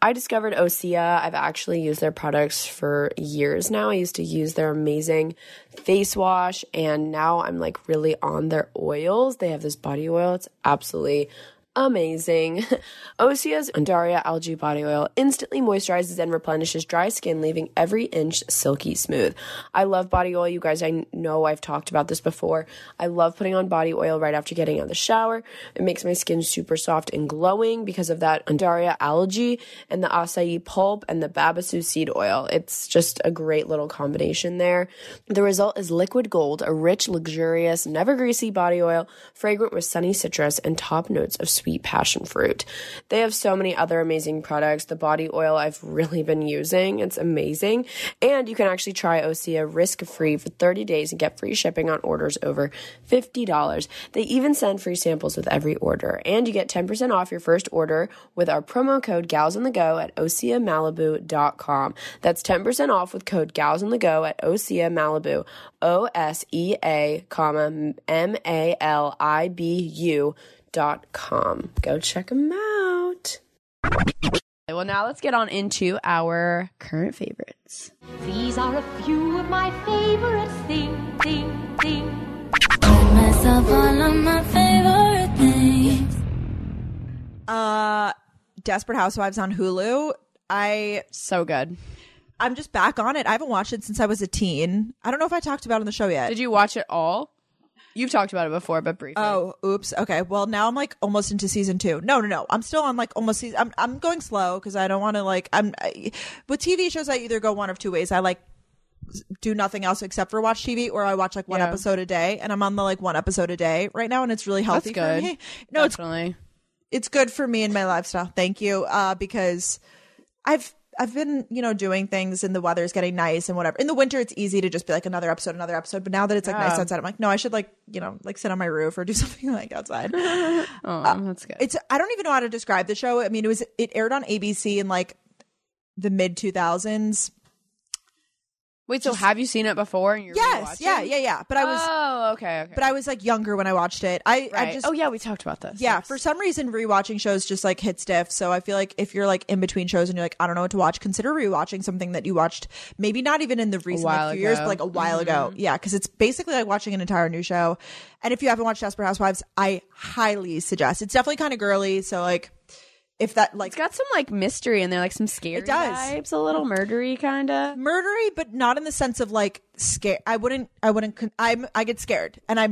I discovered Osea. I've actually used their products for years now. I used to use their amazing face wash and now I'm like really on their oils. They have this body oil. It's absolutely amazing. Osea's Undaria algae body oil instantly moisturizes and replenishes dry skin, leaving every inch silky smooth. I love body oil. You guys, I know I've talked about this before. I love putting on body oil right after getting out of the shower. It makes my skin super soft and glowing because of that Undaria algae and the acai pulp and the babasu seed oil. It's just a great little combination there. The result is liquid gold, a rich, luxurious, never greasy body oil, fragrant with sunny citrus and top notes of sweet passion fruit. They have so many other amazing products. The body oil I've really been using, it's amazing. And you can actually try Osea risk free for 30 days and get free shipping on orders over $50. They even send free samples with every order. And you get 10% off your first order with our promo code Gals on the Go at OseaMalibu.com. That's 10% off with code Gals on the Go at Osea Malibu. O S E A, comma M A L I B U dot com. Go check them out. Well, now let's get on into our current favorites. These are a few of my favorite things, thing, thing. myself all of my favorite things. Uh, Desperate Housewives on Hulu. I So good. I'm just back on it. I haven't watched it since I was a teen. I don't know if I talked about it on the show yet. Did you watch it all? You've talked about it before, but briefly. Oh, oops. Okay. Well, now I'm like almost into season two. No, no, no. I'm still on like almost season. I'm I'm going slow because I don't want to like. I'm I, with TV shows. I either go one of two ways. I like do nothing else except for watch TV, or I watch like one Yeah. episode a day, and I'm on the like one episode a day right now, and it's really That's healthy good. for me. No, it's Definitely. it's good for me and my lifestyle. Thank you. Uh, because I've I've been you know doing things and the weather's getting nice and whatever. In the winter, it's easy to just be like another episode, another episode. But now that it's like nice Yeah. outside, I'm like, no, I should like you know like sit on my roof or do something like outside. Oh, uh, that's good. it's I don't even know how to describe the show. I mean, it was it aired on ABC in like the mid 2000s. Wait, so have you seen it before? And you're Yes, yeah, yeah, yeah. But I was Oh, okay, okay. but I was like younger when I watched it. I I just oh yeah, we talked about this. Yeah, Yes. for some reason, rewatching shows just like hit stiff. So I feel like if you're like in between shows and you're like, I don't know what to watch, consider rewatching something that you watched maybe not even in the recent like, few years, but like a while ago. Mm-hmm. Yeah, because it's basically like watching an entire new show. And if you haven't watched Desperate Housewives, I highly suggest. It's definitely kind of girly. So like, if that like It's got some like mystery in there, like some scary It does. vibes, a little murdery kind of. murdery, but not in the sense of like scare. I wouldn't. I wouldn't. con- I'm. I get scared, and I'm